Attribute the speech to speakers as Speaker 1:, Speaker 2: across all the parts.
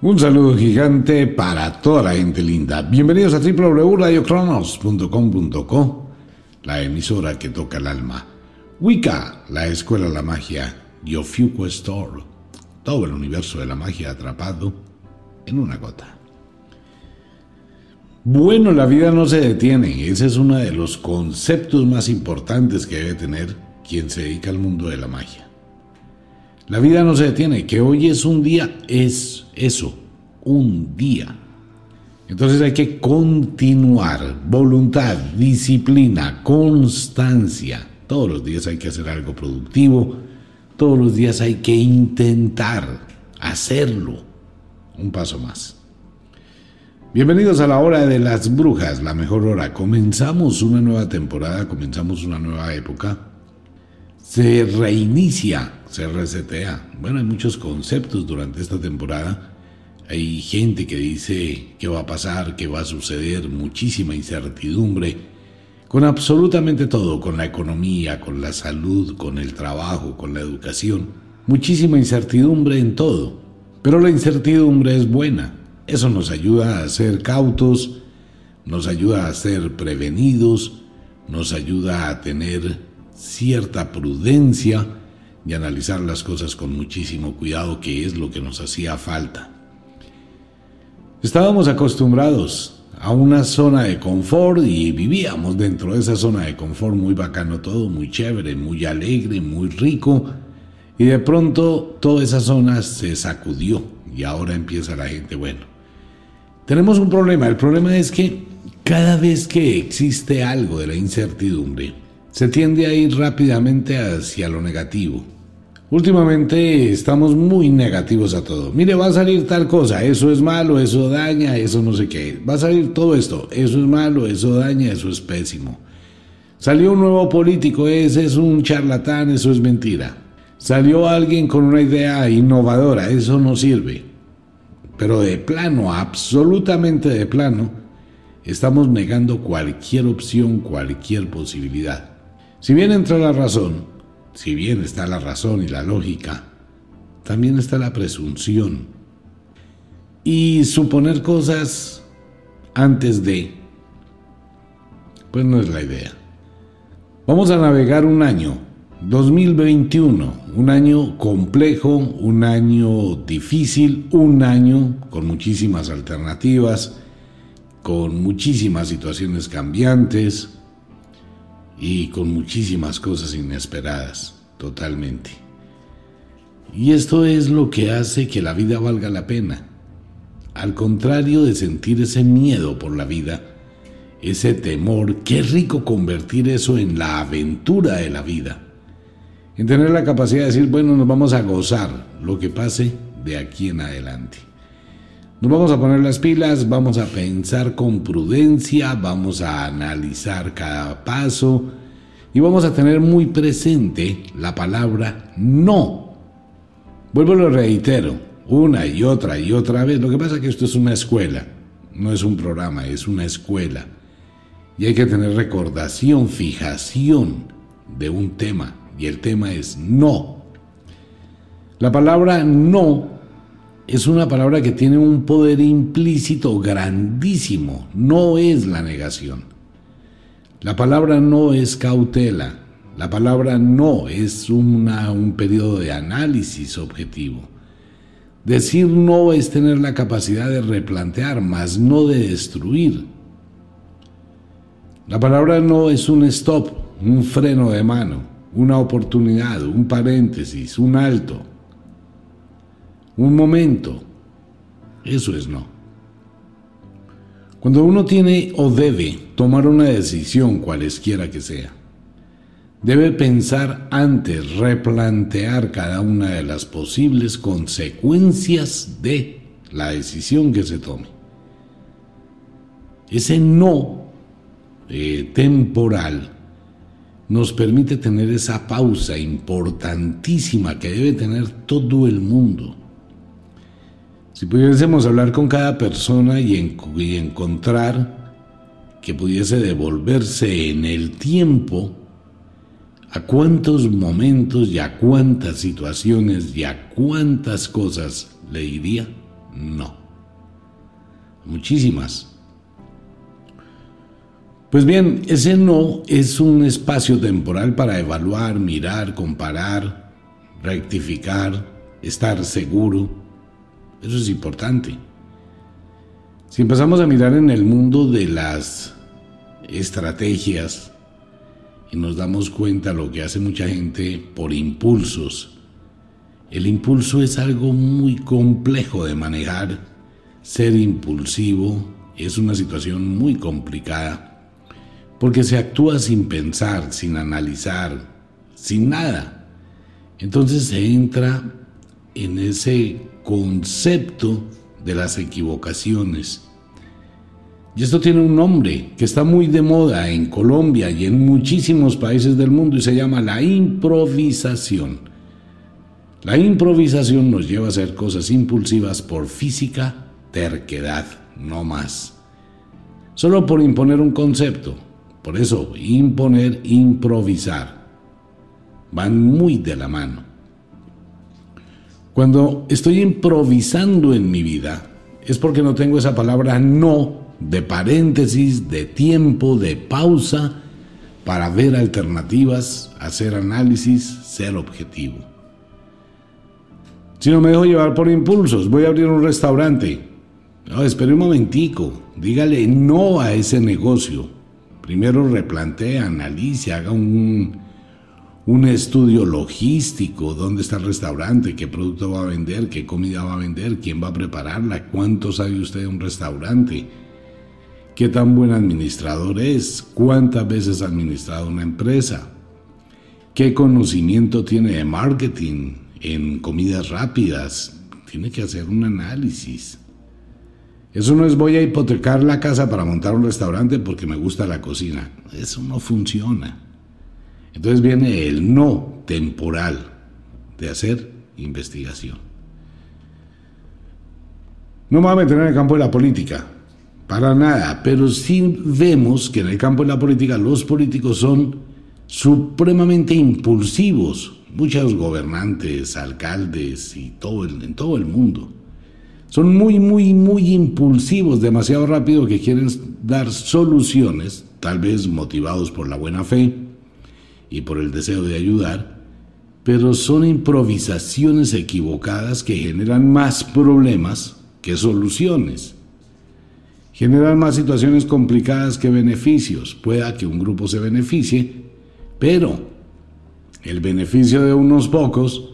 Speaker 1: Un saludo gigante para toda la gente linda. Bienvenidos a www.radiocronos.com.co, la emisora que toca el alma. Wicca, la escuela de la magia. Yofuku Store, todo el universo de la magia atrapado en una gota. Bueno, la vida no se detiene. Ese es uno de los conceptos más importantes que debe tener quien se dedica al mundo de la magia. La vida no se detiene, que hoy es un día, es eso, un día. Entonces hay que continuar, voluntad, disciplina, constancia. Todos los días hay que hacer algo productivo, todos los días hay que intentar hacerlo. Un paso más. Bienvenidos a la hora de las brujas, la mejor hora. Comenzamos una nueva temporada, comenzamos una nueva época. Se reinicia se resetea. Bueno, hay muchos conceptos durante esta temporada. Hay gente que dice qué va a pasar, qué va a suceder, muchísima incertidumbre con absolutamente todo, con la economía, con la salud, con el trabajo, con la educación. Muchísima incertidumbre en todo. Pero la incertidumbre es buena. Eso nos ayuda a ser cautos, nos ayuda a ser prevenidos, nos ayuda a tener cierta prudencia y analizar las cosas con muchísimo cuidado, que es lo que nos hacía falta. Estábamos acostumbrados a una zona de confort y vivíamos dentro de esa zona de confort muy bacano todo, muy chévere, muy alegre, muy rico. Y de pronto toda esa zona se sacudió y ahora empieza la gente, bueno, tenemos un problema, el problema es que cada vez que existe algo de la incertidumbre, se tiende a ir rápidamente hacia lo negativo. Últimamente estamos muy negativos a todo. Mire, va a salir tal cosa, eso es malo, eso daña, eso no sé qué. Va a salir todo esto, eso es malo, eso daña, eso es pésimo. Salió un nuevo político, ese es un charlatán, eso es mentira. Salió alguien con una idea innovadora, eso no sirve. Pero de plano, absolutamente de plano, estamos negando cualquier opción, cualquier posibilidad. Si bien entra la razón, si bien está la razón y la lógica, también está la presunción. Y suponer cosas antes de, pues no es la idea. Vamos a navegar un año, 2021, un año complejo, un año difícil, un año con muchísimas alternativas, con muchísimas situaciones cambiantes, y con muchísimas cosas inesperadas, totalmente. Y esto es lo que hace que la vida valga la pena. Al contrario de sentir ese miedo por la vida, ese temor, qué rico convertir eso en la aventura de la vida. En tener la capacidad de decir, bueno, nos vamos a gozar lo que pase de aquí en adelante. Nos vamos a poner las pilas, vamos a pensar con prudencia, vamos a analizar cada paso y vamos a tener muy presente la palabra no. Vuelvo lo reitero, una y otra y otra vez. Lo que pasa es que esto es una escuela, no es un programa, es una escuela. Y hay que tener recordación, fijación de un tema. Y el tema es no. La palabra no es una palabra que tiene un poder implícito grandísimo, no es la negación. La palabra no es cautela, la palabra no es un periodo de análisis objetivo. Decir no es tener la capacidad de replantear, mas no de destruir. La palabra no es un stop, un freno de mano, una oportunidad, un paréntesis, un alto un momento. Eso es no. Cuando uno tiene o debe tomar una decisión cualesquiera que sea, debe pensar antes, replantear cada una de las posibles consecuencias de la decisión que se tome. Ese no eh, temporal nos permite tener esa pausa importantísima que debe tener todo el mundo si pudiésemos hablar con cada persona y, encontrar que pudiese devolverse en el tiempo, a cuántos momentos y a cuántas situaciones y a cuántas cosas le diría No. Muchísimas. Pues bien, ese no es un espacio temporal para evaluar, mirar, comparar, rectificar, estar seguro. Eso es importante. Si empezamos a mirar en el mundo de las estrategias y nos damos cuenta lo que hace mucha gente por impulsos, el impulso es algo muy complejo de manejar. Ser impulsivo es una situación muy complicada porque se actúa sin pensar, sin analizar, sin nada. Entonces se entra en ese concepto de las equivocaciones. Y esto tiene un nombre que está muy de moda en Colombia y en muchísimos países del mundo y se llama la improvisación. La improvisación nos lleva a hacer cosas impulsivas por física terquedad, no más. Solo por imponer un concepto. Por eso, imponer, improvisar. Van muy de la mano. Cuando estoy improvisando en mi vida, es porque no tengo esa palabra no de paréntesis, de tiempo, de pausa, para ver alternativas, hacer análisis, ser objetivo. Si no me dejo llevar por impulsos, voy a abrir un restaurante. No, espere un momentico, dígale no a ese negocio. Primero replantea, analice, haga un, un estudio logístico, dónde está el restaurante, qué producto va a vender, qué comida va a vender, quién va a prepararla, cuánto sabe usted de un restaurante, qué tan buen administrador es, cuántas veces ha administrado una empresa, qué conocimiento tiene de marketing en comidas rápidas. Tiene que hacer un análisis. Eso no es voy a hipotecar la casa para montar un restaurante porque me gusta la cocina. Eso no funciona. Entonces viene el no temporal de hacer investigación. No me voy a meter en el campo de la política, para nada, pero sí vemos que en el campo de la política los políticos son supremamente impulsivos, muchos gobernantes, alcaldes y todo en todo el mundo. Son muy, muy, muy impulsivos, demasiado rápido que quieren dar soluciones, tal vez motivados por la buena fe y por el deseo de ayudar, pero son improvisaciones equivocadas que generan más problemas que soluciones. Generan más situaciones complicadas que beneficios. Pueda que un grupo se beneficie, pero el beneficio de unos pocos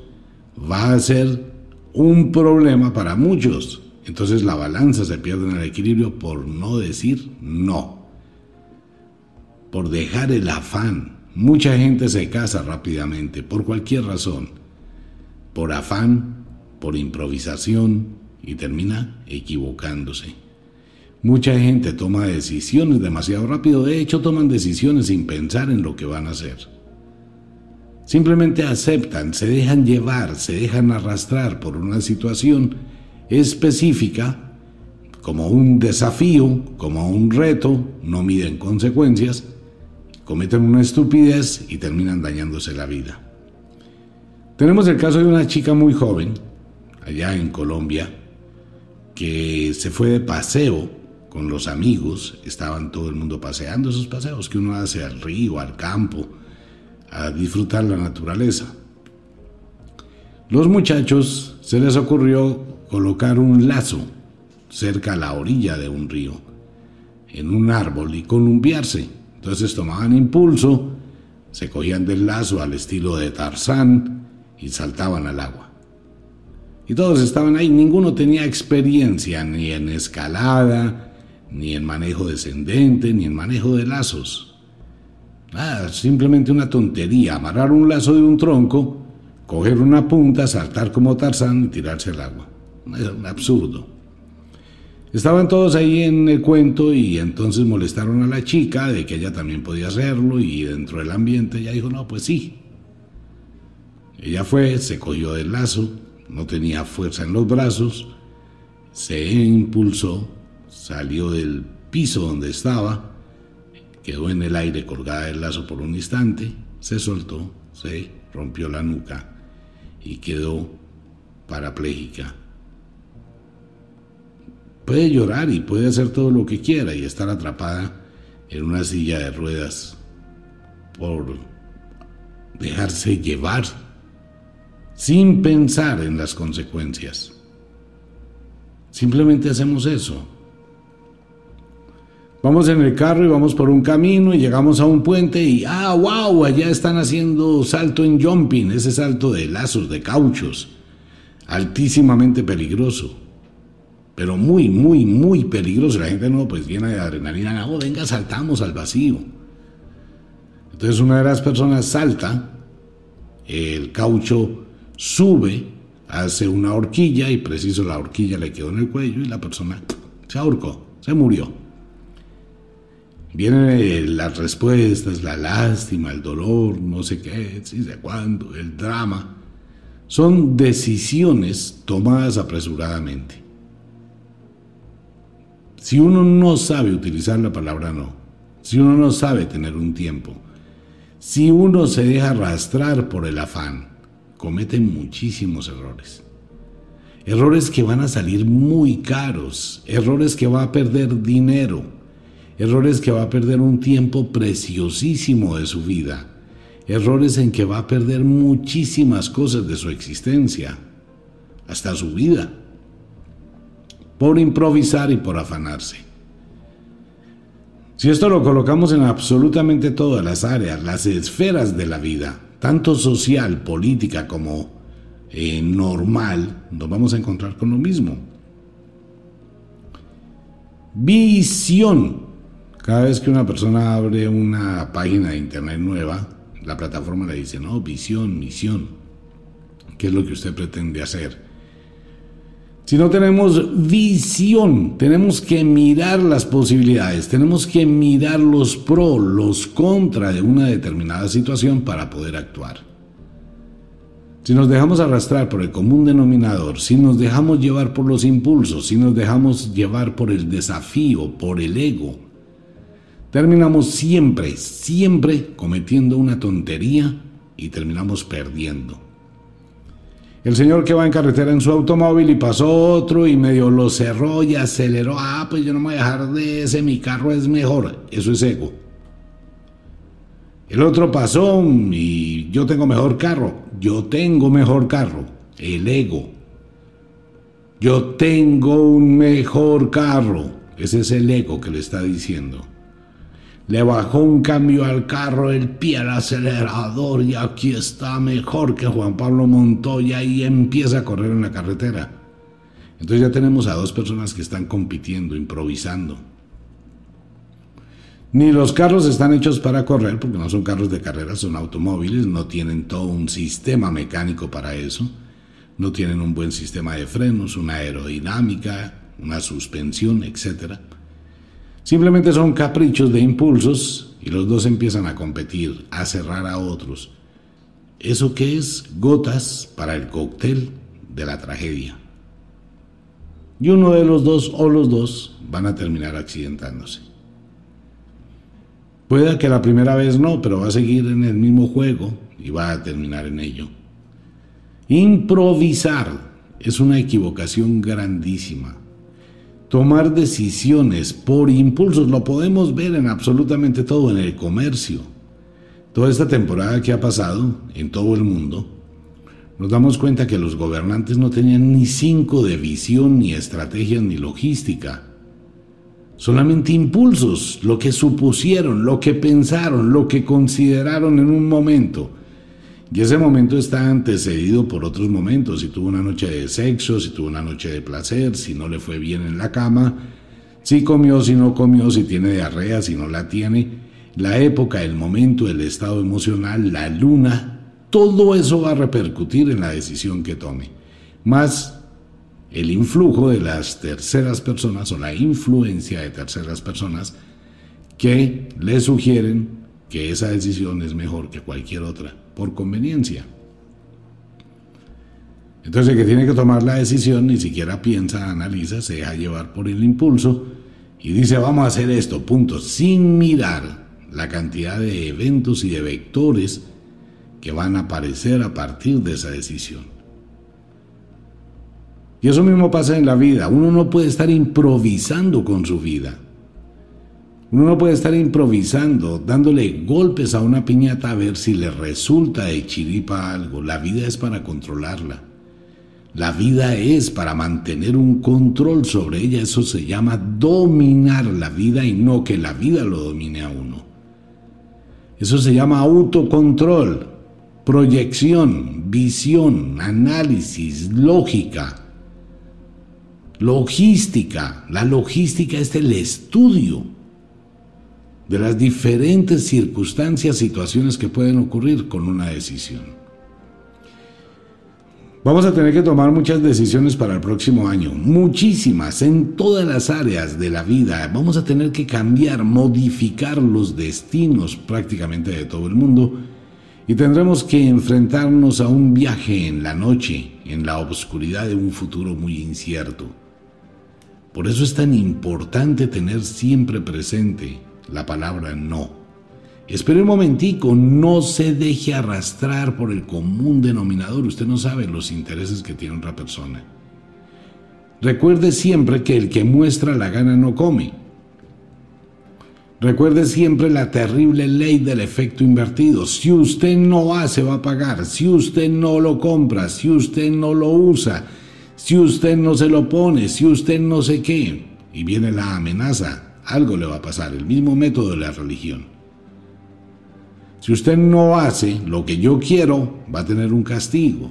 Speaker 1: va a ser un problema para muchos. Entonces la balanza se pierde en el equilibrio por no decir no, por dejar el afán. Mucha gente se casa rápidamente por cualquier razón, por afán, por improvisación y termina equivocándose. Mucha gente toma decisiones demasiado rápido, de hecho toman decisiones sin pensar en lo que van a hacer. Simplemente aceptan, se dejan llevar, se dejan arrastrar por una situación específica, como un desafío, como un reto, no miden consecuencias, cometen una estupidez y terminan dañándose la vida. Tenemos el caso de una chica muy joven, allá en Colombia, que se fue de paseo con los amigos, estaban todo el mundo paseando esos paseos que uno hace al río, al campo, a disfrutar la naturaleza. Los muchachos se les ocurrió colocar un lazo cerca a la orilla de un río, en un árbol y columpiarse. Entonces tomaban impulso, se cogían del lazo al estilo de Tarzán y saltaban al agua. Y todos estaban ahí, ninguno tenía experiencia ni en escalada, ni en manejo descendente, ni en manejo de lazos. Ah, simplemente una tontería, amarrar un lazo de un tronco, coger una punta, saltar como Tarzán y tirarse al agua. Es un absurdo. Estaban todos ahí en el cuento y entonces molestaron a la chica de que ella también podía hacerlo y dentro del ambiente ella dijo, no, pues sí. Ella fue, se cogió del lazo, no tenía fuerza en los brazos, se impulsó, salió del piso donde estaba, Quedó en el aire colgada del lazo por un instante, se soltó, se rompió la nuca y quedó parapléjica. Puede llorar y puede hacer todo lo que quiera y estar atrapada en una silla de ruedas por dejarse llevar sin pensar en las consecuencias. Simplemente hacemos eso. Vamos en el carro y vamos por un camino y llegamos a un puente y, ah, wow, allá están haciendo salto en jumping, ese salto de lazos, de cauchos, altísimamente peligroso, pero muy, muy, muy peligroso. La gente no, pues llena de adrenalina, no, venga, saltamos al vacío. Entonces una de las personas salta, el caucho sube, hace una horquilla y preciso la horquilla le quedó en el cuello y la persona se ahorcó, se murió. Vienen las respuestas, la lástima, el dolor, no sé qué, si sé cuándo, el drama. Son decisiones tomadas apresuradamente. Si uno no sabe utilizar la palabra no, si uno no sabe tener un tiempo, si uno se deja arrastrar por el afán, comete muchísimos errores. Errores que van a salir muy caros, errores que va a perder dinero, errores que va a perder un tiempo preciosísimo de su vida, errores en que va a perder muchísimas cosas de su existencia, hasta su vida, por improvisar y por afanarse. Si esto lo colocamos en absolutamente todas las áreas, las esferas de la vida, tanto social, política como eh, normal, nos vamos a encontrar con lo mismo. Visión cada vez que una persona abre una página de internet nueva, la plataforma le dice, no, visión, misión. ¿Qué es lo que usted pretende hacer? Si no tenemos visión, tenemos que mirar las posibilidades, tenemos que mirar los pros, los contra de una determinada situación para poder actuar. Si nos dejamos arrastrar por el común denominador, si nos dejamos llevar por los impulsos, si nos dejamos llevar por el desafío, por el ego, terminamos siempre, siempre cometiendo una tontería y terminamos perdiendo. El señor que va en carretera en su automóvil y pasó otro y medio lo cerró y aceleró. Ah, pues yo no me voy a dejar de ese, mi carro es mejor. Eso es ego. El otro pasó y yo tengo mejor carro. Yo tengo mejor carro. El ego. Yo tengo un mejor carro. Ese es el ego que le está diciendo le bajó un cambio al carro, el pie al acelerador y aquí está mejor que Juan Pablo Montoya y empieza a correr en la carretera. Entonces ya tenemos a dos personas que están compitiendo, improvisando. Ni los carros están hechos para correr, porque no son carros de carrera, son automóviles, no tienen todo un sistema mecánico para eso, no tienen un buen sistema de frenos, una aerodinámica, una suspensión, etcétera. Simplemente son caprichos de impulsos y los dos empiezan a competir, a cerrar a otros. ¿Eso qué es? Gotas para el cóctel de la tragedia. Y uno de los dos o los dos van a terminar accidentándose. Puede que la primera vez no, pero va a seguir en el mismo juego y va a terminar en ello. Improvisar es una equivocación grandísima tomar decisiones por impulsos. Lo podemos ver en absolutamente todo, en el comercio. Toda esta temporada que ha pasado en todo el mundo, nos damos cuenta que los gobernantes no tenían ni cinco de visión, ni estrategia, ni logística. Solamente impulsos, lo que supusieron, lo que pensaron, lo que consideraron en un momento y ese momento está antecedido por otros momentos, si tuvo una noche de sexo, si tuvo una noche de placer, si no le fue bien en la cama, si comió, si no comió, si tiene diarrea, si no la tiene, la época, el momento, el estado emocional, la luna, todo eso va a repercutir en la decisión que tome. Más el influjo de las terceras personas o la influencia de terceras personas que le sugieren que esa decisión es mejor que cualquier otra por conveniencia. Entonces el que tiene que tomar la decisión ni siquiera piensa, analiza, se deja llevar por el impulso y dice vamos a hacer esto, punto, sin mirar la cantidad de eventos y de vectores que van a aparecer a partir de esa decisión. Y eso mismo pasa en la vida. Uno no puede estar improvisando con su vida. Uno no puede estar improvisando, dándole golpes a una piñata a ver si le resulta de chiripa algo. La vida es para controlarla. La vida es para mantener un control sobre ella. Eso se llama dominar la vida y no que la vida lo domine a uno. Eso se llama autocontrol, proyección, visión, análisis, lógica. Logística. La logística es el estudio de las diferentes circunstancias, situaciones que pueden ocurrir con una decisión. Vamos a tener que tomar muchas decisiones para el próximo año, muchísimas, en todas las áreas de la vida. Vamos a tener que cambiar, modificar los destinos prácticamente de todo el mundo y tendremos que enfrentarnos a un viaje en la noche, en la oscuridad de un futuro muy incierto. Por eso es tan importante tener siempre presente la palabra no. Espere un momentico, no se deje arrastrar por el común denominador. Usted no sabe los intereses que tiene otra persona. Recuerde siempre que el que muestra la gana no come. Recuerde siempre la terrible ley del efecto invertido. Si usted no hace, va a pagar. Si usted no lo compra, si usted no lo usa, si usted no se lo pone, si usted no sé qué. Y viene la amenaza algo le va a pasar, el mismo método de la religión. Si usted no hace lo que yo quiero, va a tener un castigo.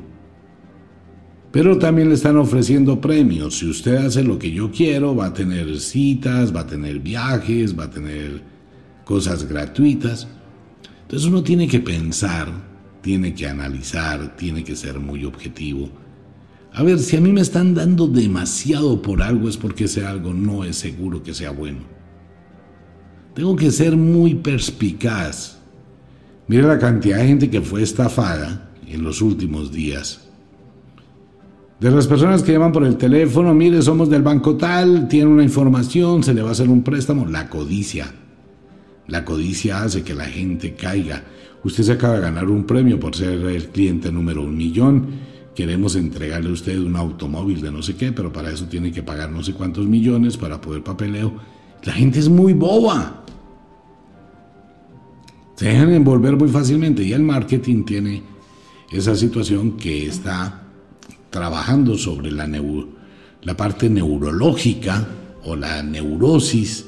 Speaker 1: Pero también le están ofreciendo premios. Si usted hace lo que yo quiero, va a tener citas, va a tener viajes, va a tener cosas gratuitas. Entonces uno tiene que pensar, tiene que analizar, tiene que ser muy objetivo a ver, si a mí me están dando demasiado por algo es porque ese algo no es seguro que sea bueno. Tengo que ser muy perspicaz. Mira la cantidad de gente que fue estafada en los últimos días. De las personas que llaman por el teléfono, mire, somos del banco tal, tiene una información, se le va a hacer un préstamo, la codicia. La codicia hace que la gente caiga. Usted se acaba de ganar un premio por ser el cliente número un millón queremos entregarle a usted un automóvil de no sé qué, pero para eso tiene que pagar no sé cuántos millones para poder papeleo. La gente es muy boba. Se dejan envolver muy fácilmente y el marketing tiene esa situación que está trabajando sobre la, la parte neurológica o la neurosis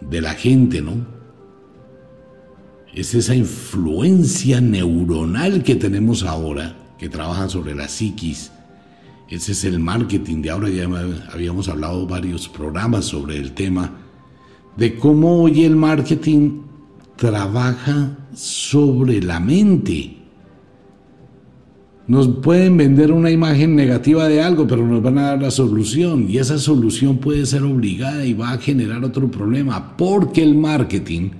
Speaker 1: de la gente, ¿no? Es esa influencia neuronal que tenemos ahora que trabaja sobre la psiquis. Ese es el marketing de ahora, ya habíamos hablado varios programas sobre el tema, de cómo hoy el marketing trabaja sobre la mente. Nos pueden vender una imagen negativa de algo, pero nos van a dar la solución y esa solución puede ser obligada y va a generar otro problema, porque el marketing,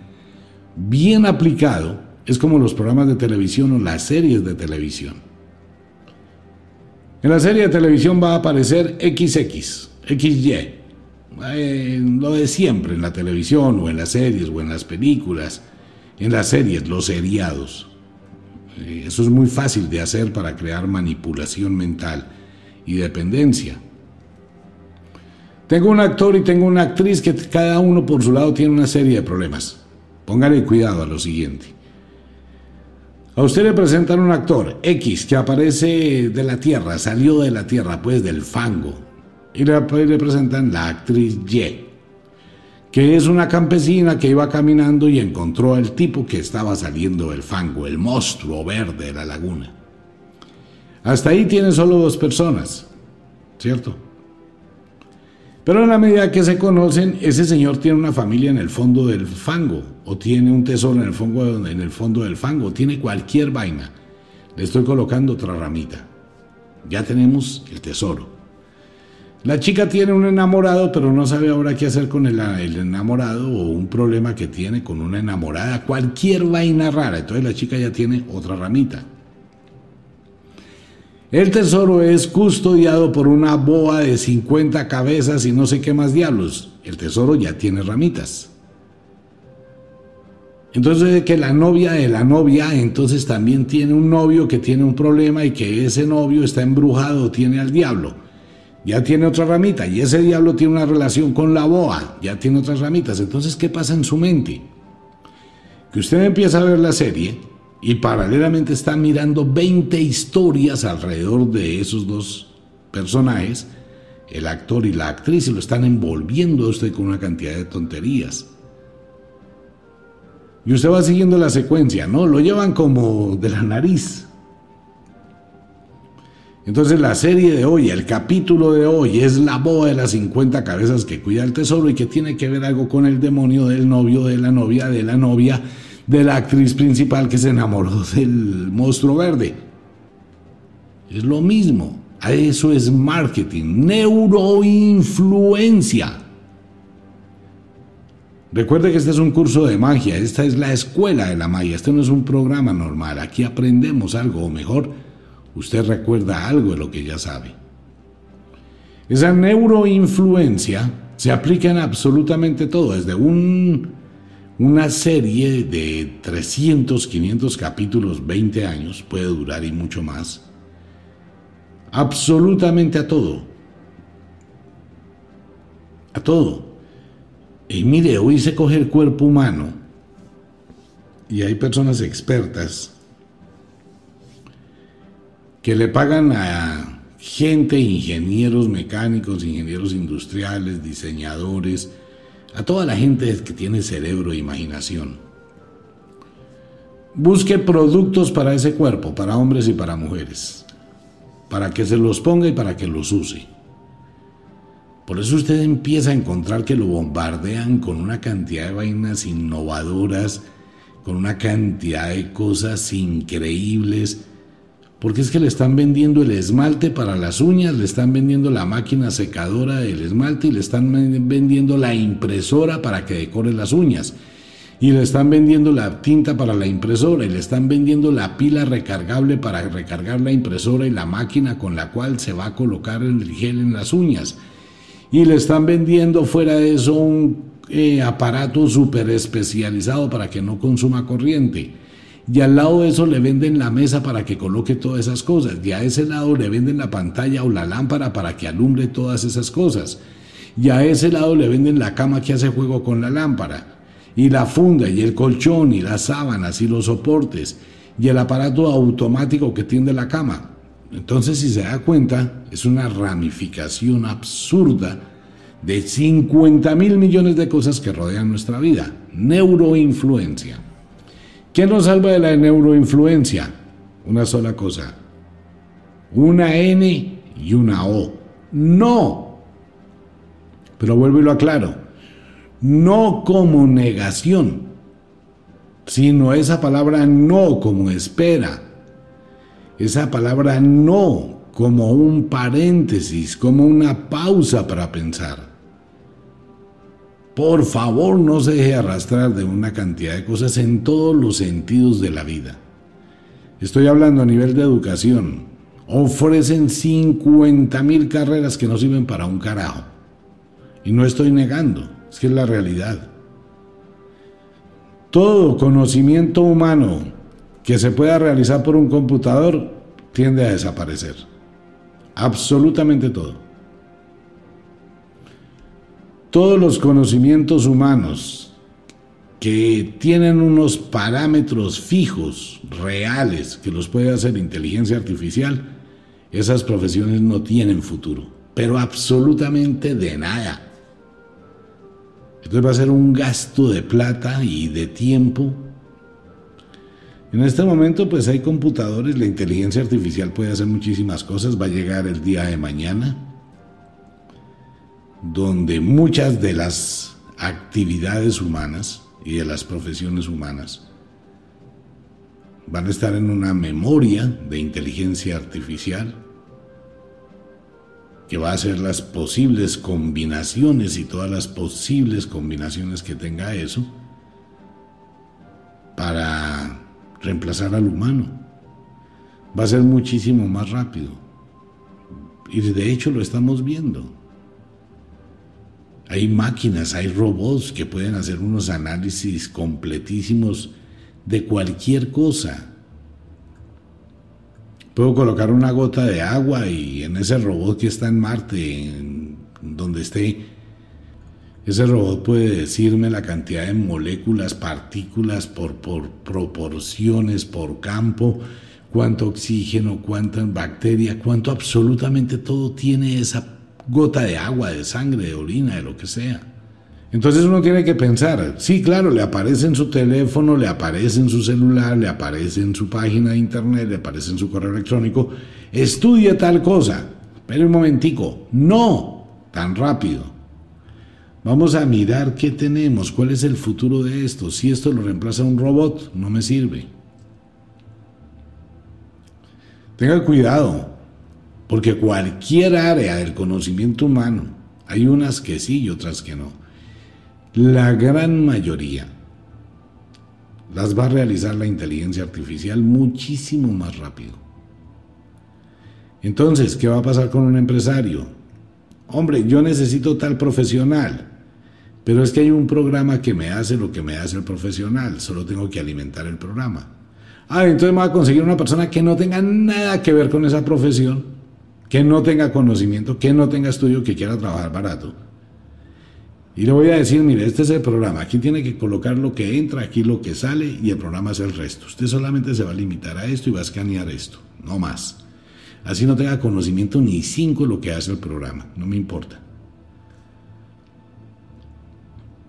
Speaker 1: bien aplicado, es como los programas de televisión o las series de televisión. En la serie de televisión va a aparecer XX, XY. Eh, lo de siempre en la televisión o en las series o en las películas. En las series, los seriados. Eh, eso es muy fácil de hacer para crear manipulación mental y dependencia. Tengo un actor y tengo una actriz que cada uno por su lado tiene una serie de problemas. Póngale cuidado a lo siguiente. A usted le presentan un actor X que aparece de la tierra, salió de la tierra, pues del fango. Y le, le presentan la actriz Y, que es una campesina que iba caminando y encontró al tipo que estaba saliendo del fango, el monstruo verde de la laguna. Hasta ahí tiene solo dos personas, ¿cierto? Pero en la medida que se conocen, ese señor tiene una familia en el fondo del fango, o tiene un tesoro en el fondo, en el fondo del fango, o tiene cualquier vaina. Le estoy colocando otra ramita. Ya tenemos el tesoro. La chica tiene un enamorado, pero no sabe ahora qué hacer con el, el, enamorado o un problema que tiene con una enamorada, cualquier vaina rara. Entonces la chica ya tiene otra ramita. El tesoro es custodiado por una boa de 50 cabezas y no sé qué más diablos. El tesoro ya tiene ramitas. Entonces que la novia de la novia entonces también tiene un novio que tiene un problema y que ese novio está embrujado, tiene al diablo. Ya tiene otra ramita, y ese diablo tiene una relación con la boa, ya tiene otras ramitas. Entonces, ¿qué pasa en su mente? Que usted empieza a ver la serie y paralelamente está mirando 20 historias alrededor de esos dos personajes, el actor y la actriz, y lo están envolviendo a usted con una cantidad de tonterías. Y usted va siguiendo la secuencia, ¿no? Lo llevan como de la nariz. Entonces la serie de hoy, el capítulo de hoy es la boa de las 50 cabezas que cuida el tesoro y que tiene que ver algo con el demonio del novio, de la novia, de la novia, de la actriz principal que se enamoró del monstruo verde. Es lo mismo. Eso es marketing, neuroinfluencia. Recuerde que este es un curso de magia, esta es la escuela de la magia, este no es un programa normal, aquí aprendemos algo, o mejor, usted recuerda algo de lo que ya sabe. Esa neuroinfluencia se aplica en absolutamente todo, desde un, una serie de 300, 500 capítulos, 20 años, puede durar y mucho más, absolutamente a todo. A todo. Y mire, hoy se coge el cuerpo humano y hay personas expertas que le pagan a gente, ingenieros mecánicos, ingenieros industriales, diseñadores, a toda la gente que tiene cerebro e imaginación. Busque productos para ese cuerpo, para hombres y para mujeres, para que se los ponga y para que los use. Por eso usted empieza a encontrar que lo bombardean con una cantidad de vainas innovadoras, con una cantidad de cosas increíbles, porque es que le están vendiendo el esmalte para las uñas, le están vendiendo la máquina secadora del esmalte y le están vendiendo la impresora para que decore las uñas. Y le están vendiendo la tinta para la impresora y le están vendiendo la pila recargable para recargar la impresora y la máquina con la cual se va a colocar el gel en las uñas y le están vendiendo fuera de eso un eh, aparato súper especializado para que no consuma corriente. Y al lado de eso le venden la mesa para que coloque todas esas cosas. Y a ese lado le venden la pantalla o la lámpara para que alumbre todas esas cosas. Y a ese lado le venden la cama que hace juego con la lámpara. Y la funda y el colchón y las sábanas y los soportes. Y el aparato automático que tiende la cama. Entonces, si se da cuenta, es una ramificación absurda de 50 mil millones de cosas que rodean nuestra vida. Neuroinfluencia. ¿Qué nos salva de la neuroinfluencia? Una sola cosa. Una N y una O. No. Pero vuelvo y lo aclaro. No como negación, sino esa palabra no como espera esa palabra no como un paréntesis, como una pausa para pensar. Por favor, no se deje arrastrar de una cantidad de cosas en todos los sentidos de la vida. Estoy hablando a nivel de educación. Ofrecen 50 mil carreras que no sirven para un carajo. Y no estoy negando, es que es la realidad. Todo conocimiento humano que se pueda realizar por un computador tiende a desaparecer. Absolutamente todo. Todos los conocimientos humanos que tienen unos parámetros fijos, reales, que los puede hacer inteligencia artificial, esas profesiones no tienen futuro, pero absolutamente de nada. Entonces va a ser un gasto de plata y de tiempo en este momento pues hay computadores, la inteligencia artificial puede hacer muchísimas cosas, va a llegar el día de mañana, donde muchas de las actividades humanas y de las profesiones humanas van a estar en una memoria de inteligencia artificial que va a hacer las posibles combinaciones y todas las posibles combinaciones que tenga eso para reemplazar al humano. Va a ser muchísimo más rápido. Y de hecho lo estamos viendo. Hay máquinas, hay robots que pueden hacer unos análisis completísimos de cualquier cosa. Puedo colocar una gota de agua y en ese robot que está en Marte, en donde esté, ese robot puede decirme la cantidad de moléculas, partículas por, por proporciones, por campo, cuánto oxígeno, cuánta bacteria, cuánto absolutamente todo tiene esa gota de agua, de sangre, de orina, de lo que sea. Entonces uno tiene que pensar, sí, claro, le aparece en su teléfono, le aparece en su celular, le aparece en su página de internet, le aparece en su correo electrónico, estudie tal cosa, pero un momentico, no tan rápido. Vamos a mirar qué tenemos, cuál es el futuro de esto. Si esto lo reemplaza un robot, no me sirve. Tenga cuidado, porque cualquier área del conocimiento humano, hay unas que sí y otras que no. La gran mayoría las va a realizar la inteligencia artificial muchísimo más rápido. Entonces, ¿qué va a pasar con un empresario? Hombre, yo necesito tal profesional, pero es que hay un programa que me hace lo que me hace el profesional, solo tengo que alimentar el programa. Ah, entonces me va a conseguir una persona que no tenga nada que ver con esa profesión, que no tenga conocimiento, que no tenga estudio, que quiera trabajar barato. Y le voy a decir, mire, este es el programa, aquí tiene que colocar lo que entra, aquí lo que sale y el programa es el resto. Usted solamente se va a limitar a esto y va a escanear esto, no más. Así no tenga conocimiento ni cinco lo que hace el programa, no me importa.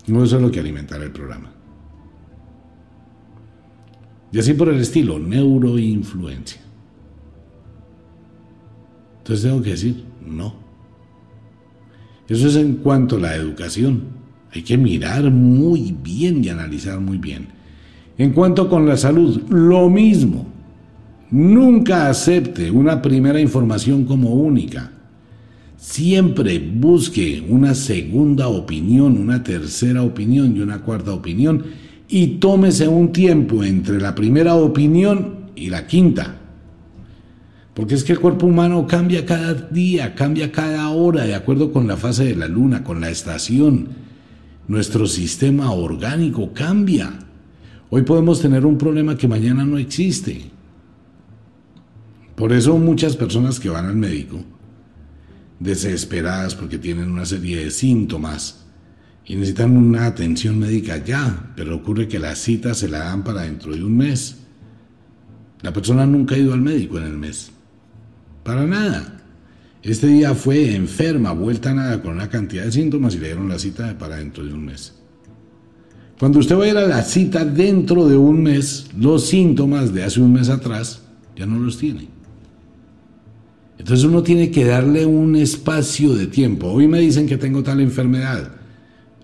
Speaker 1: No eso es lo que alimentará el programa. Y así por el estilo, neuroinfluencia. Entonces tengo que decir, no. Eso es en cuanto a la educación. Hay que mirar muy bien y analizar muy bien. En cuanto con la salud, lo mismo. Nunca acepte una primera información como única. Siempre busque una segunda opinión, una tercera opinión y una cuarta opinión y tómese un tiempo entre la primera opinión y la quinta. Porque es que el cuerpo humano cambia cada día, cambia cada hora, de acuerdo con la fase de la luna, con la estación. Nuestro sistema orgánico cambia. Hoy podemos tener un problema que mañana no existe. Por eso muchas personas que van al médico, desesperadas porque tienen una serie de síntomas, y necesitan una atención médica ya, pero ocurre que la cita se la dan para dentro de un mes. La persona nunca ha ido al médico en el mes. Para nada. Este día fue enferma, vuelta a nada, con una cantidad de síntomas y le dieron la cita para dentro de un mes. Cuando usted va a ir a la cita dentro de un mes, los síntomas de hace un mes atrás ya no los tiene. Entonces uno tiene que darle un espacio de tiempo. Hoy me dicen que tengo tal enfermedad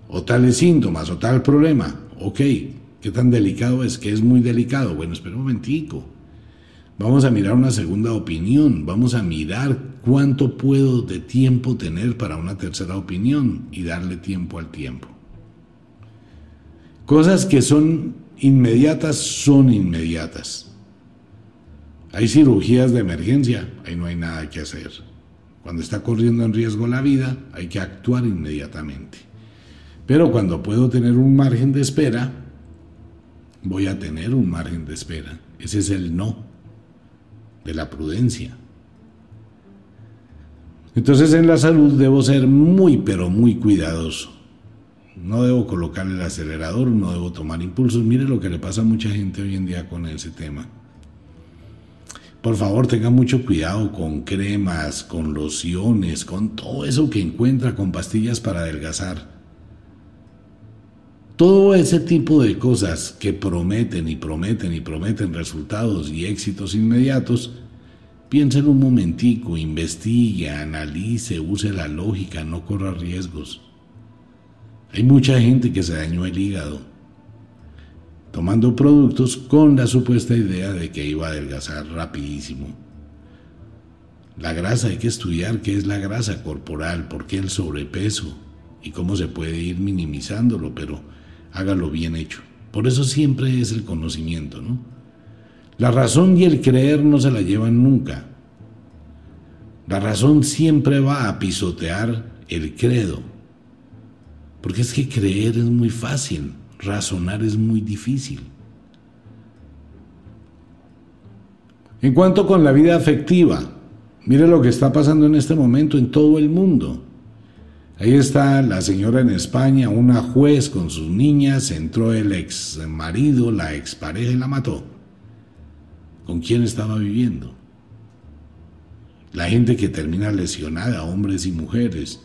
Speaker 1: o tales síntomas, o tal problema. Ok, ¿qué tan delicado es? Que es muy delicado. Bueno, espera un momentico. Vamos a mirar una segunda opinión. Vamos a mirar cuánto puedo de tiempo tener para una tercera opinión y darle tiempo al tiempo. Cosas que son inmediatas son inmediatas. Hay cirugías de emergencia, ahí no hay nada que hacer. Cuando está corriendo en riesgo la vida, hay que actuar inmediatamente. Pero cuando puedo tener un margen de espera, voy a tener un margen de espera. Ese es el no de la prudencia. Entonces en la salud debo ser muy, pero muy cuidadoso. No debo colocar el acelerador, no debo tomar impulsos. Mire lo que le pasa a mucha gente hoy en día con ese tema. Por favor, tenga mucho cuidado con cremas, con lociones, con todo eso que encuentra, con pastillas para adelgazar. Todo ese tipo de cosas que prometen y prometen y prometen resultados y éxitos inmediatos, piénselo un momentico, investigue, analice, use la lógica, no corra riesgos. Hay mucha gente que se dañó el hígado tomando productos con la supuesta idea de que iba a adelgazar rapidísimo. La grasa hay que estudiar qué es la grasa corporal, por qué el sobrepeso y cómo se puede ir minimizándolo, pero hágalo bien hecho. Por eso siempre es el conocimiento, ¿no? La razón y el creer no se la llevan nunca. La razón siempre va a pisotear el credo. Porque es que creer es muy fácil, razonar es muy difícil. En cuanto con la vida afectiva, mire lo que está pasando en este momento en todo el mundo. Ahí está la señora en España, una juez con sus niñas, entró el ex marido, la expareja y la mató. ¿Con quién estaba viviendo? La gente que termina lesionada, hombres y mujeres.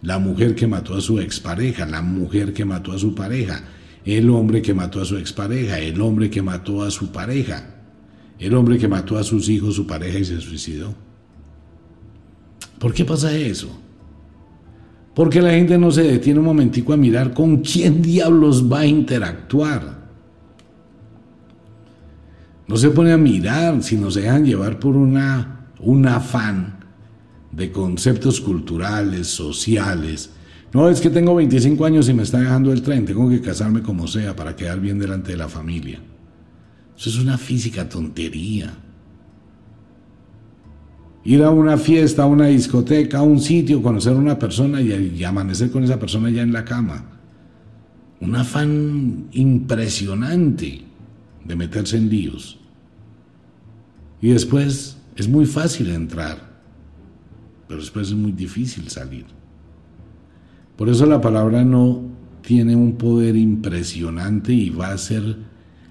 Speaker 1: La mujer que mató a su expareja, la mujer que mató a su pareja, el hombre que mató a su expareja, el hombre que mató a su pareja, el hombre que mató a sus hijos, su pareja y se suicidó. ¿Por qué pasa eso? Porque la gente no se detiene un momentico a mirar con quién diablos va a interactuar. No se pone a mirar, sino se dejan llevar por una, un afán de conceptos culturales, sociales. No, es que tengo 25 años y me está dejando el tren, tengo que casarme como sea para quedar bien delante de la familia. Eso es una física tontería ir a una fiesta, a una discoteca, a un sitio, conocer a una persona y, amanecer con esa persona ya en la cama. Un afán impresionante de meterse en líos. Y después es muy fácil entrar, pero después es muy difícil salir. Por eso la palabra no tiene un poder impresionante y va a ser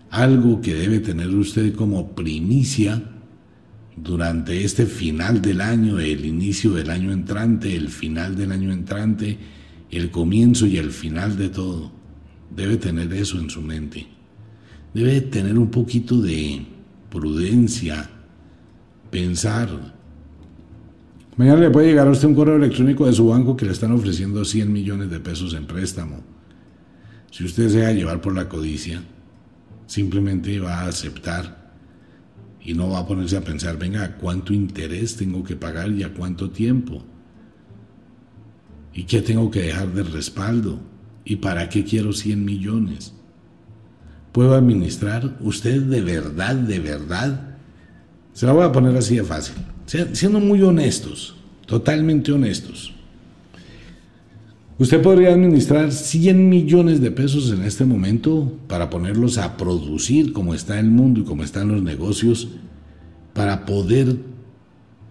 Speaker 1: algo que debe tener usted como primicia durante este final del año, el inicio del año entrante, el final del año entrante, el comienzo y el final de todo. Debe tener eso en su mente. Debe tener un poquito de prudencia, pensar. Mañana le puede llegar a usted un correo electrónico de su banco que le están ofreciendo 100 millones de pesos en préstamo. Si usted se deja llevar por la codicia, simplemente va a aceptar y no va a ponerse a pensar, venga, ¿cuánto interés tengo que pagar y a cuánto tiempo? ¿Y qué tengo que dejar de respaldo? ¿Y para qué quiero 100 millones? ¿Puedo administrar? ¿Usted de verdad, de verdad? Se la voy a poner así de fácil. Siendo muy honestos, totalmente honestos. Usted podría administrar 100 millones de pesos en este momento para ponerlos a producir como está el mundo y como están los negocios, para poder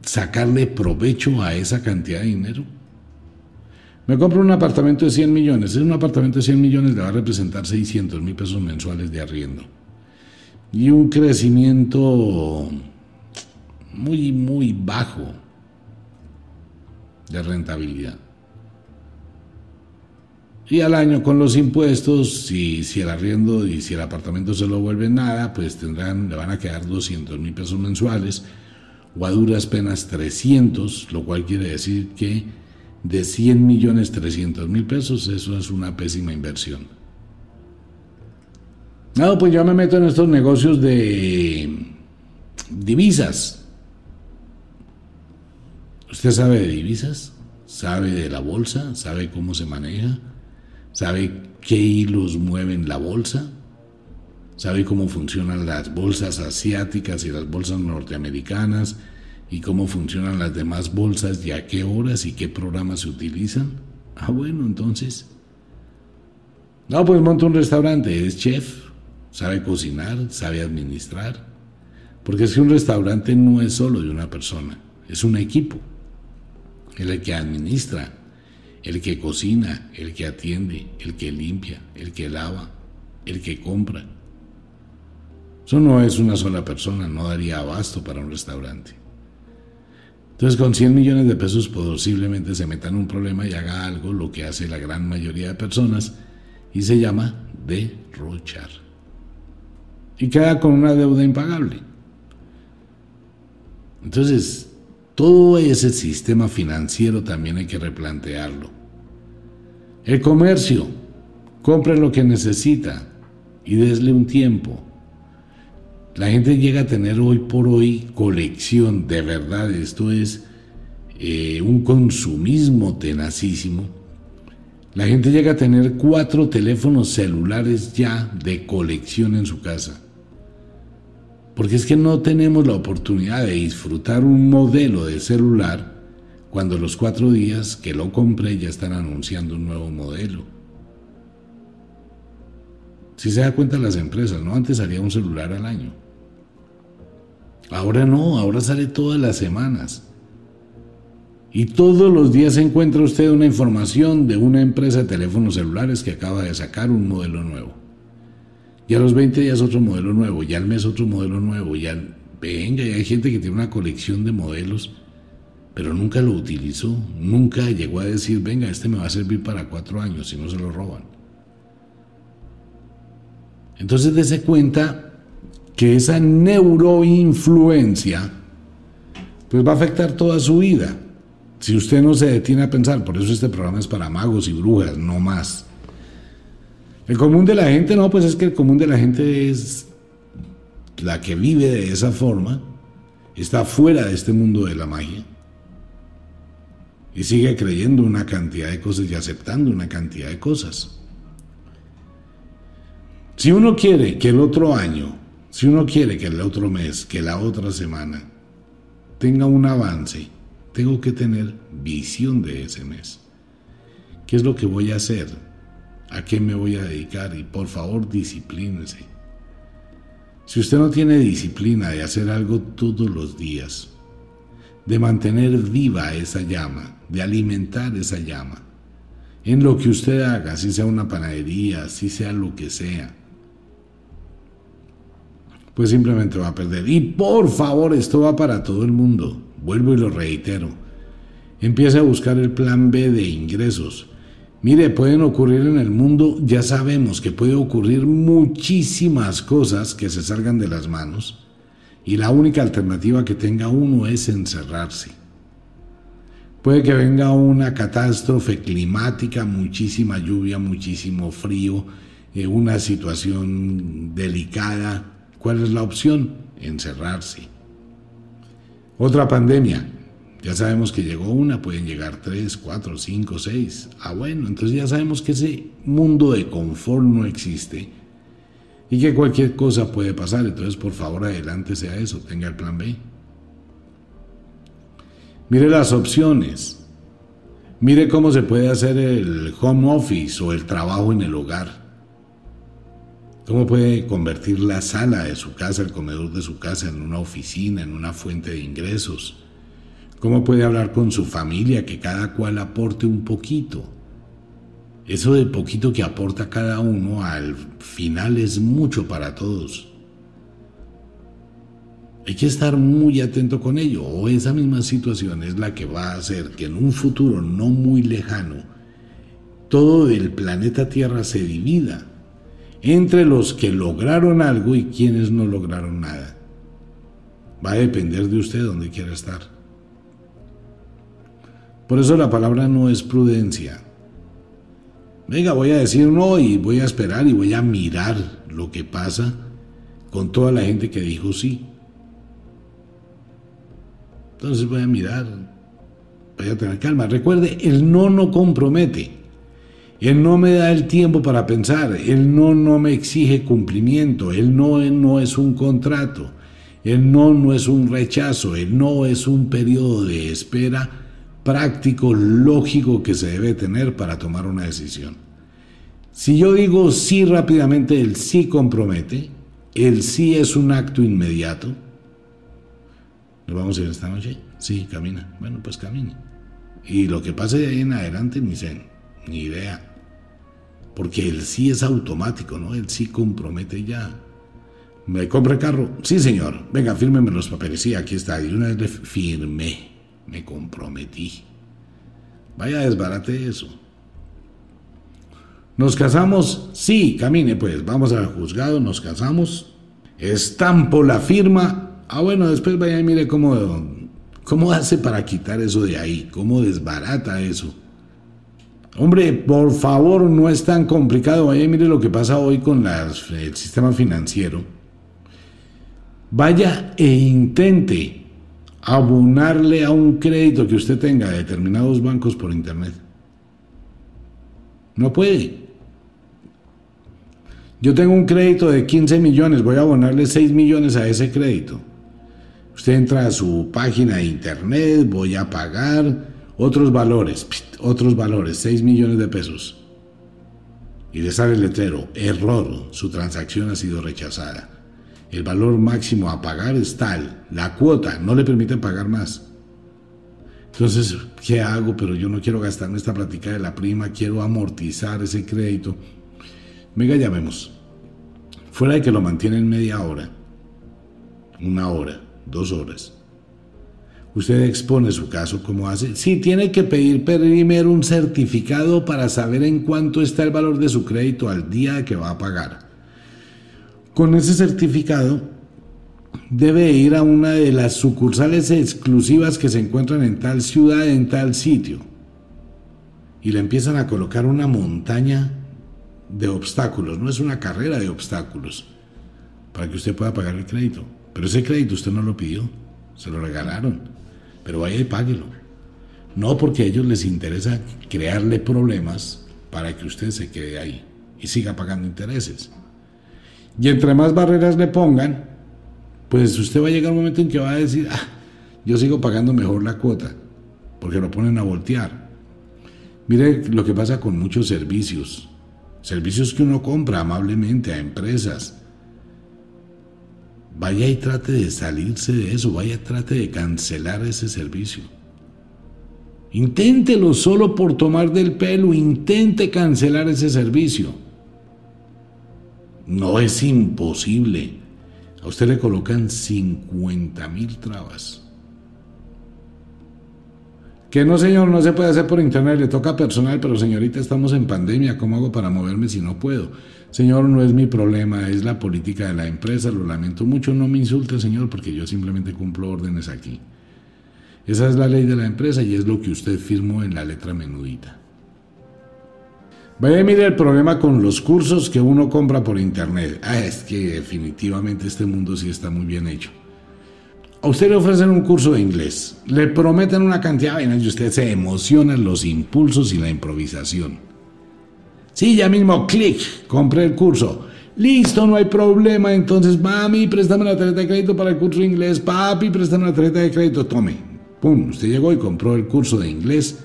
Speaker 1: sacarle provecho a esa cantidad de dinero. Me compro un apartamento de 100 millones. Es un apartamento de 100 millones le va a representar 600 mil pesos mensuales de arriendo. Y un crecimiento muy, muy bajo de rentabilidad. Y al año con los impuestos, si, si el arriendo y si el apartamento se lo vuelve nada, pues tendrán, le van a quedar 200 mil pesos mensuales o a duras penas 300, lo cual quiere decir que de 100 millones 300 mil pesos, eso es una pésima inversión. No, pues yo me meto en estos negocios de divisas. ¿Usted sabe de divisas? ¿Sabe de la bolsa? ¿Sabe cómo se maneja? ¿Sabe qué hilos mueven la bolsa? ¿Sabe cómo funcionan las bolsas asiáticas y las bolsas norteamericanas? ¿Y cómo funcionan las demás bolsas y a qué horas y qué programas se utilizan? Ah, bueno, entonces. No, pues monta un restaurante, es chef, sabe cocinar, sabe administrar. Porque es que un restaurante no es solo de una persona, es un equipo. El que administra, el que cocina, el que atiende, el que limpia, el que lava, el que compra. Eso no es una sola persona, no daría abasto para un restaurante. Entonces con 100 millones de pesos posiblemente se meta en un problema y haga algo, lo que hace la gran mayoría de personas, y se llama derrochar. Y queda con una deuda impagable. Entonces, todo ese sistema financiero también hay que replantearlo. El comercio, compre lo que necesita y desle un tiempo. La gente llega a tener hoy por hoy colección, de verdad, esto es eh, un consumismo tenacísimo. La gente llega a tener cuatro teléfonos celulares ya de colección en su casa. Porque es que no tenemos la oportunidad de disfrutar un modelo de celular cuando los cuatro días que lo compré ya están anunciando un nuevo modelo. Si se da cuenta las empresas, ¿no? Antes salía un celular al año. Ahora no, ahora sale todas las semanas. Y todos los días encuentra usted una información de una empresa de teléfonos celulares que acaba de sacar un modelo nuevo. Y a los 20 días otro modelo nuevo, y al mes otro modelo nuevo, y al... Venga, y hay gente que tiene una colección de modelos, pero nunca lo utilizó, nunca llegó a decir, venga, este me va a servir para cuatro años, si no se lo roban. Entonces dése cuenta que esa neuroinfluencia pues va a afectar toda su vida. Si usted no se detiene a pensar, por eso este programa es para magos y brujas, no más. El común de la gente, no, pues es que el común de la gente es la que vive de esa forma, está fuera de este mundo de la magia y sigue creyendo una cantidad de cosas y aceptando una cantidad de cosas. Si uno quiere que el otro año, si uno quiere que el otro mes, que la otra semana tenga un avance, tengo que tener visión de ese mes. ¿Qué es lo que voy a hacer? a qué me voy a dedicar y por favor disciplínese. Si usted no tiene disciplina de hacer algo todos los días, de mantener viva esa llama, de alimentar esa llama, en lo que usted haga, si sea una panadería, si sea lo que sea, pues simplemente va a perder. Y por favor, esto va para todo el mundo. Vuelvo y lo reitero. Empiece a buscar el plan B de ingresos. Mire, pueden ocurrir en el mundo, ya sabemos que puede ocurrir muchísimas cosas que se salgan de las manos y la única alternativa que tenga uno es encerrarse. Puede que venga una catástrofe climática, muchísima lluvia, muchísimo frío, eh, una situación delicada. ¿Cuál es la opción? Encerrarse. Otra pandemia, ya sabemos que llegó una, pueden llegar tres, cuatro, cinco, seis. Ah, bueno, entonces ya sabemos que ese mundo de confort no existe y que cualquier cosa puede pasar. Entonces, por favor, adelante sea eso, tenga el plan B. Mire las opciones. Mire cómo se puede hacer el home office o el trabajo en el hogar. ¿Cómo puede convertir la sala de su casa, el comedor de su casa, en una oficina, en una fuente de ingresos? ¿Cómo puede hablar con su familia que cada cual aporte un poquito? Eso de poquito que aporta cada uno al final es mucho para todos. Hay que estar muy atento con ello, o esa misma situación es la que va a hacer que en un futuro no muy lejano todo el planeta Tierra se divida entre los que lograron algo y quienes no lograron nada. Va a depender de usted dónde quiera estar. Por eso la palabra no es prudencia. Venga, voy a decir no y voy a esperar y voy a mirar lo que pasa con toda la gente que dijo sí. Entonces voy a mirar, voy a tener calma. Recuerde, el no no compromete. Él no me da el tiempo para pensar, el no no me exige cumplimiento, el no no es un contrato, el no no es un rechazo, el no es un periodo de espera práctico, lógico que se debe tener para tomar una decisión. Si yo digo sí rápidamente, el sí compromete, el sí es un acto inmediato. ¿Nos vamos a ir esta noche? Sí, camina. Bueno, pues camine. Y lo que pase de ahí en adelante, ni sé, ni idea. Porque el sí es automático, ¿no? El sí compromete ya. ¿Me compra el carro? Sí, señor. Venga, fírmeme los papeles. Sí, aquí está. Y una vez le firmé me comprometí. Vaya desbarate eso. ¿Nos casamos? Sí, camine pues, vamos al juzgado, nos casamos. Estampo la firma. Ah, bueno, después vaya y mire cómo, cómo hace para quitar eso de ahí, cómo desbarata eso. Hombre, por favor, no es tan complicado. Vaya y mire lo que pasa hoy con el sistema financiero. Vaya e intente abonarle a un crédito que usted tenga de determinados bancos por internet. No puede. Yo tengo un crédito de 15 millones, voy a abonarle 6 millones a ese crédito. Usted entra a su página de internet, voy a pagar otros valores, otros valores, 6 millones de pesos. Y le sale el letrero, error, su transacción ha sido rechazada. El valor máximo a pagar es tal, la cuota no le permite pagar más. Entonces, ¿qué hago? Pero yo no quiero gastarme esta plática de la prima, quiero amortizar ese crédito. Venga, llamemos. Fuera de que lo mantienen media hora, una hora, dos horas. Usted expone su caso como hace. Sí, tiene que pedir primero un certificado para saber en cuánto está el valor de su crédito al día que va a pagar. Con ese certificado debe ir a una de las sucursales exclusivas que se encuentran en tal ciudad, en tal sitio. Y le empiezan a colocar una montaña de obstáculos, no es una carrera de obstáculos, para que usted pueda pagar el crédito. Pero ese crédito usted no lo pidió, se lo regalaron, pero vaya y páguelo. No porque a ellos les interesa crearle problemas para que usted se quede ahí y siga pagando intereses. Y entre más barreras le pongan, pues usted va a llegar un momento en que va a decir, ah, yo sigo pagando mejor la cuota, porque lo ponen a voltear. Mire lo que pasa con muchos servicios, servicios que uno compra amablemente a empresas. Vaya y trate de salirse de eso, vaya y trate de cancelar ese servicio. Inténtelo solo por tomar del pelo, intente cancelar ese servicio. No es imposible. A usted le colocan 50 mil trabas. Que no, señor, no se puede hacer por internet, le toca personal, pero señorita, estamos en pandemia, ¿cómo hago para moverme si no puedo? Señor, no es mi problema, es la política de la empresa, lo lamento mucho, no me insulte, señor, porque yo simplemente cumplo órdenes aquí. Esa es la ley de la empresa y es lo que usted firmó en la letra menudita. Vaya, mire el problema con los cursos que uno compra por internet. Ah, es que definitivamente este mundo sí está muy bien hecho. A usted le ofrecen un curso de inglés, le prometen una cantidad de vainas y usted se emociona los impulsos y la improvisación. Sí, ya mismo, clic, compré el curso. Listo, no hay problema. Entonces, mami, préstame la tarjeta de crédito para el curso de inglés. Papi, préstame la tarjeta de crédito. Tome. Pum, usted llegó y compró el curso de inglés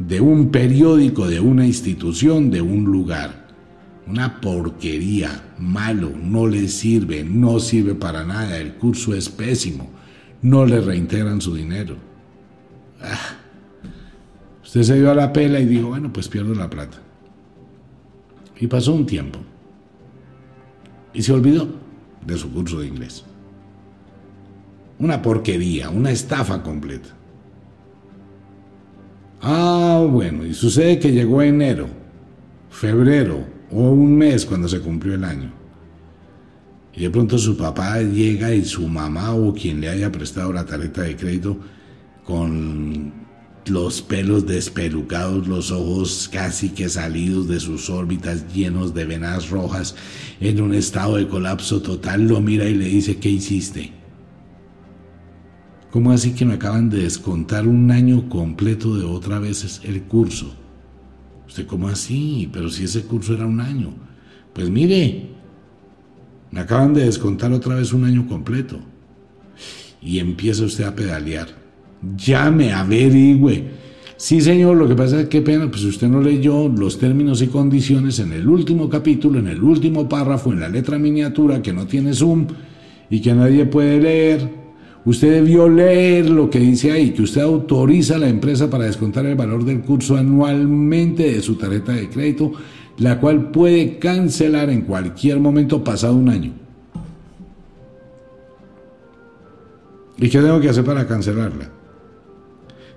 Speaker 1: de un periódico, de una institución, de un lugar. Una porquería, malo, no le sirve, no sirve para nada, el curso es pésimo, no le reintegran su dinero. Ah. Usted se dio a la pela y dijo, bueno, pues pierdo la plata. Y pasó un tiempo. Y se olvidó de su curso de inglés. Una porquería, una estafa completa. Ah, bueno, y sucede que llegó enero, febrero o un mes cuando se cumplió el año. Y de pronto su papá llega y su mamá o quien le haya prestado la tarjeta de crédito con los pelos despelucados, los ojos casi que salidos de sus órbitas llenos de venas rojas, en un estado de colapso total, lo mira y le dice, ¿qué hiciste? ¿Cómo así que me acaban de descontar un año completo de otra vez el curso? Usted, ¿cómo así? Pero si ese curso era un año. Pues mire, me acaban de descontar otra vez un año completo. Y empieza usted a pedalear. Llame, averigüe. Sí, señor, lo que pasa es que pena, pues usted no leyó los términos y condiciones en el último capítulo, en el último párrafo, en la letra miniatura que no tiene zoom y que nadie puede leer. Usted debió leer lo que dice ahí, que usted autoriza a la empresa para descontar el valor del curso anualmente de su tarjeta de crédito, la cual puede cancelar en cualquier momento pasado un año. ¿Y qué tengo que hacer para cancelarla?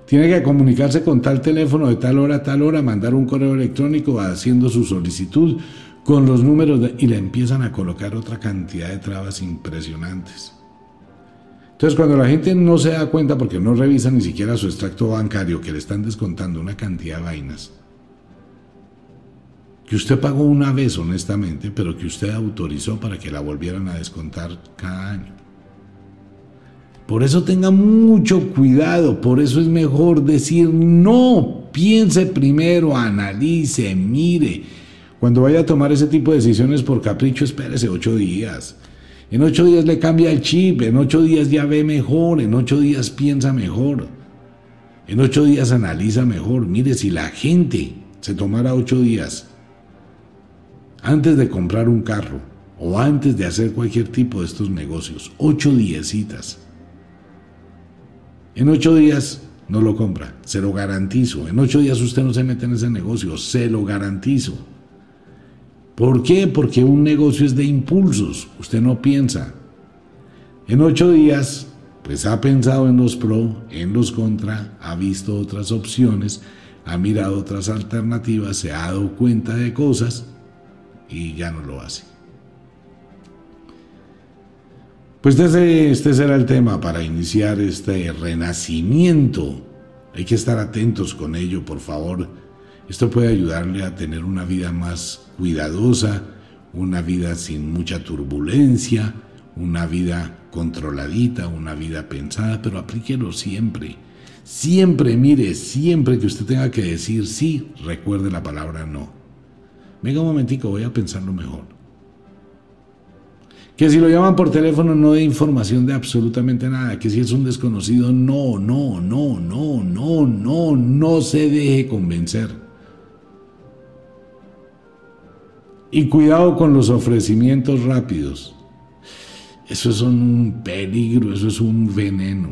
Speaker 1: Tiene que comunicarse con tal teléfono de tal hora a tal hora, mandar un correo electrónico haciendo su solicitud con los números y le empiezan a colocar otra cantidad de trabas impresionantes. Entonces, cuando la gente no se da cuenta porque no revisa ni siquiera su extracto bancario, que le están descontando una cantidad de vainas, que usted pagó una vez honestamente, pero que usted autorizó para que la volvieran a descontar cada año. Por eso tenga mucho cuidado, por eso es mejor decir no, piense primero, analice, mire. Cuando vaya a tomar ese tipo de decisiones por capricho, espérese ocho días. En ocho días le cambia el chip, en ocho días ya ve mejor, en ocho días piensa mejor, en ocho días analiza mejor. Mire, si la gente se tomara ocho días antes de comprar un carro o antes de hacer cualquier tipo de estos negocios. Ocho días. En ocho días no lo compra, se lo garantizo. En ocho días usted no se mete en ese negocio, se lo garantizo. ¿Por qué? Porque un negocio es de impulsos, usted no piensa. En ocho días, pues ha pensado en los pro, en los contra, ha visto otras opciones, ha mirado otras alternativas, se ha dado cuenta de cosas y ya no lo hace. Pues este, este será el tema para iniciar este renacimiento. Hay que estar atentos con ello, por favor. Esto puede ayudarle a tener una vida más cuidadosa, una vida sin mucha turbulencia, una vida controladita, una vida pensada, pero aplíquelo siempre. Siempre, mire, siempre que usted tenga que decir sí, recuerde la palabra no. Venga un momentico, voy a pensarlo mejor. Que si lo llaman por teléfono no dé información de absolutamente nada. Que si es un desconocido, no, no, no, no, no, no, no se deje convencer. Y cuidado con los ofrecimientos rápidos. Eso es un peligro, eso es un veneno.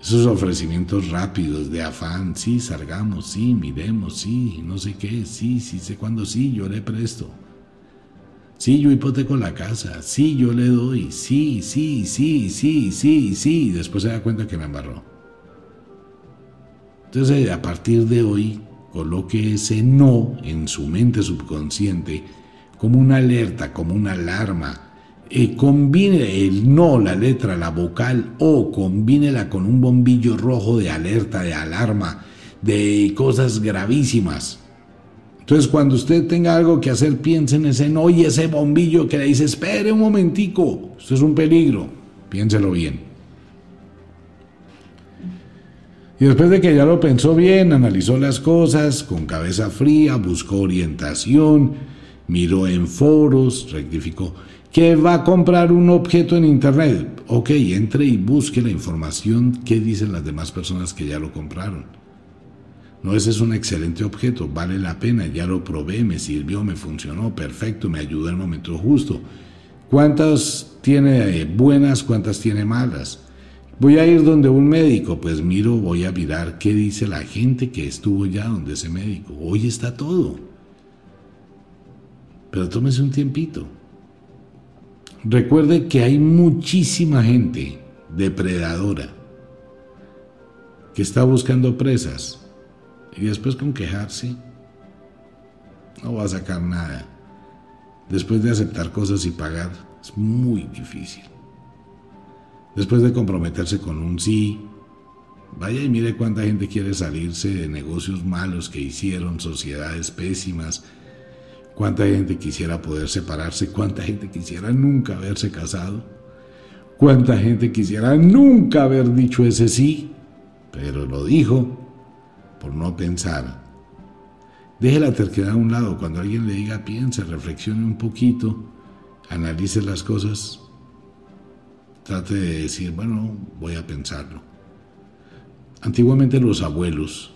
Speaker 1: Esos ofrecimientos rápidos de afán, sí, salgamos, sí, miremos, sí, no sé qué, sí, sí sé cuándo, sí, yo le presto. Sí, yo hipoteco la casa. Sí, yo le doy. Sí, sí, sí, sí, sí, sí. Después se da cuenta que me embarró. Entonces, a partir de hoy, coloque ese no en su mente subconsciente como una alerta, como una alarma. Eh, combine el no, la letra, la vocal o combínela con un bombillo rojo de alerta, de alarma, de cosas gravísimas. Entonces, cuando usted tenga algo que hacer, piense en ese no y ese bombillo que le dice, espere un momentico, esto es un peligro, piénselo bien. Y después de que ya lo pensó bien, analizó las cosas con cabeza fría, buscó orientación, miró en foros, rectificó que va a comprar un objeto en internet. Ok, entre y busque la información que dicen las demás personas que ya lo compraron. No, ese es un excelente objeto, vale la pena, ya lo probé, me sirvió, me funcionó, perfecto, me ayudó en el momento justo. ¿Cuántas tiene eh, buenas, cuántas tiene malas? Voy a ir donde un médico, pues miro, voy a mirar qué dice la gente que estuvo ya donde ese médico. Hoy está todo. Pero tómese un tiempito. Recuerde que hay muchísima gente depredadora que está buscando presas y después con quejarse, no va a sacar nada. Después de aceptar cosas y pagar, es muy difícil. Después de comprometerse con un sí, vaya y mire cuánta gente quiere salirse de negocios malos que hicieron, sociedades pésimas, cuánta gente quisiera poder separarse, cuánta gente quisiera nunca haberse casado, cuánta gente quisiera nunca haber dicho ese sí, pero lo dijo por no pensar. Deje la terquedad a un lado. Cuando alguien le diga piense, reflexione un poquito, analice las cosas, trate de decir, bueno, voy a pensarlo. Antiguamente los abuelos,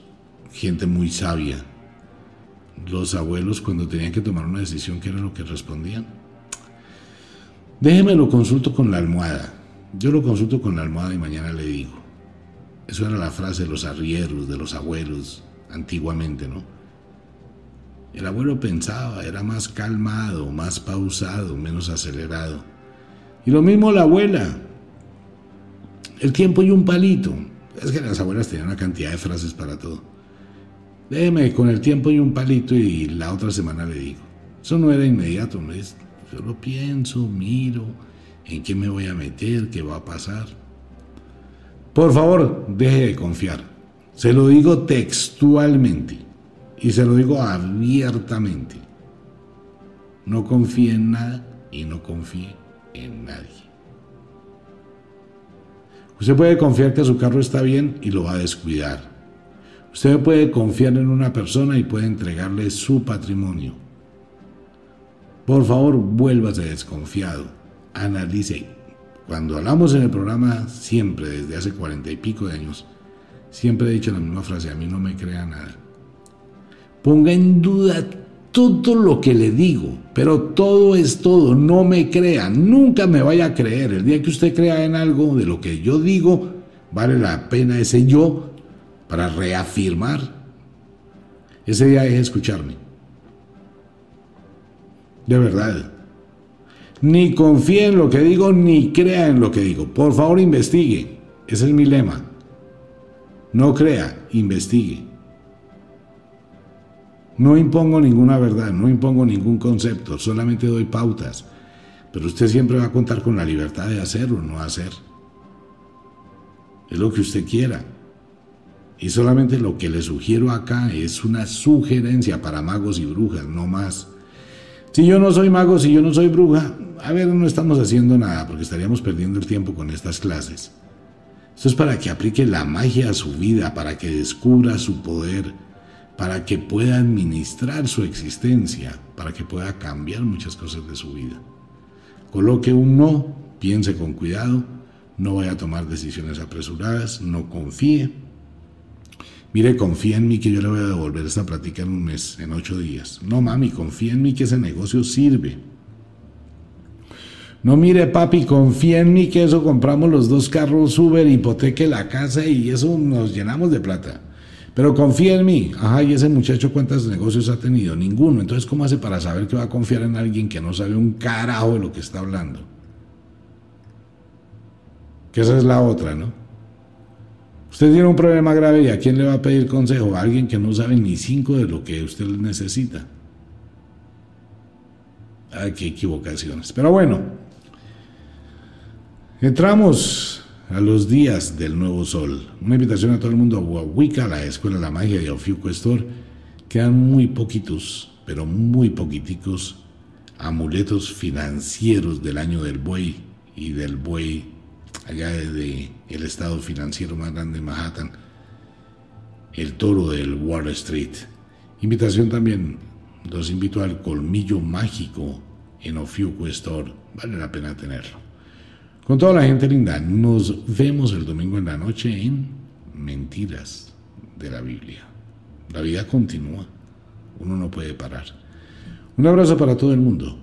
Speaker 1: gente muy sabia, los abuelos cuando tenían que tomar una decisión, ¿qué era lo que respondían? Déjeme lo consulto con la almohada. Yo lo consulto con la almohada y mañana le digo. Eso era la frase de los arrieros, de los abuelos, antiguamente, ¿no? El abuelo pensaba, era más calmado, más pausado, menos acelerado. Y lo mismo la abuela. El tiempo y un palito. Es que las abuelas tenían una cantidad de frases para todo. Déjeme con el tiempo y un palito y la otra semana le digo. Eso no era inmediato, ¿no es? Yo lo pienso, miro, en qué me voy a meter, qué va a pasar. Por favor, deje de confiar. Se lo digo textualmente y se lo digo abiertamente. No confíe en nada y no confíe en nadie. Usted puede confiar que su carro está bien y lo va a descuidar. Usted puede confiar en una persona y puede entregarle su patrimonio. Por favor, vuélvase desconfiado. Analice cuando hablamos en el programa, siempre, desde hace cuarenta y pico de años, siempre he dicho la misma frase, a mí no me crea nada. Ponga en duda todo lo que le digo, pero todo es todo, no me crea, nunca me vaya a creer. El día que usted crea en algo de lo que yo digo, vale la pena ese yo para reafirmar. Ese día es escucharme. De verdad. Ni confíe en lo que digo, ni crea en lo que digo. Por favor, investigue. Ese es mi lema. No crea, investigue. No impongo ninguna verdad, no impongo ningún concepto, solamente doy pautas. Pero usted siempre va a contar con la libertad de hacer o no hacer. Es lo que usted quiera. Y solamente lo que le sugiero acá es una sugerencia para magos y brujas, no más. Si yo no soy mago, si yo no soy bruja, a ver, no estamos haciendo nada porque estaríamos perdiendo el tiempo con estas clases. Esto es para que aplique la magia a su vida, para que descubra su poder para que pueda administrar su existencia, para que pueda cambiar muchas cosas de su vida. Coloque un no, piense con cuidado, no vaya a tomar decisiones apresuradas, no confíe. Mire, confía en mí que yo le voy a devolver esta práctica en un mes, en ocho días. No, mami, confía en mí que ese negocio sirve. No, mire, papi, confía en mí que eso compramos los dos carros Uber, hipoteque la casa y eso nos llenamos de plata. Pero confía en mí. Ajá, ¿y ese muchacho cuántos negocios ha tenido? Ninguno. Entonces, ¿cómo hace para saber que va a confiar en alguien que no sabe un carajo de lo que está hablando? Que esa es la otra, ¿no? Usted tiene un problema grave y a quién le va a pedir consejo? A alguien que no sabe ni cinco de lo que usted necesita. Ay, qué equivocaciones. Pero bueno, entramos a los días del nuevo sol. Una invitación a todo el mundo a Wicca, la Escuela de la Magia y a. Quedan muy poquitos, pero muy poquiticos amuletos financieros del año del buey y del buey allá de el estado financiero más grande de Manhattan, el toro del Wall Street. Invitación también, los invito al colmillo mágico en Ofiuco vale la pena tenerlo. Con toda la gente linda, nos vemos el domingo en la noche en Mentiras de la Biblia. La vida continúa, uno no puede parar. Un abrazo para todo el mundo.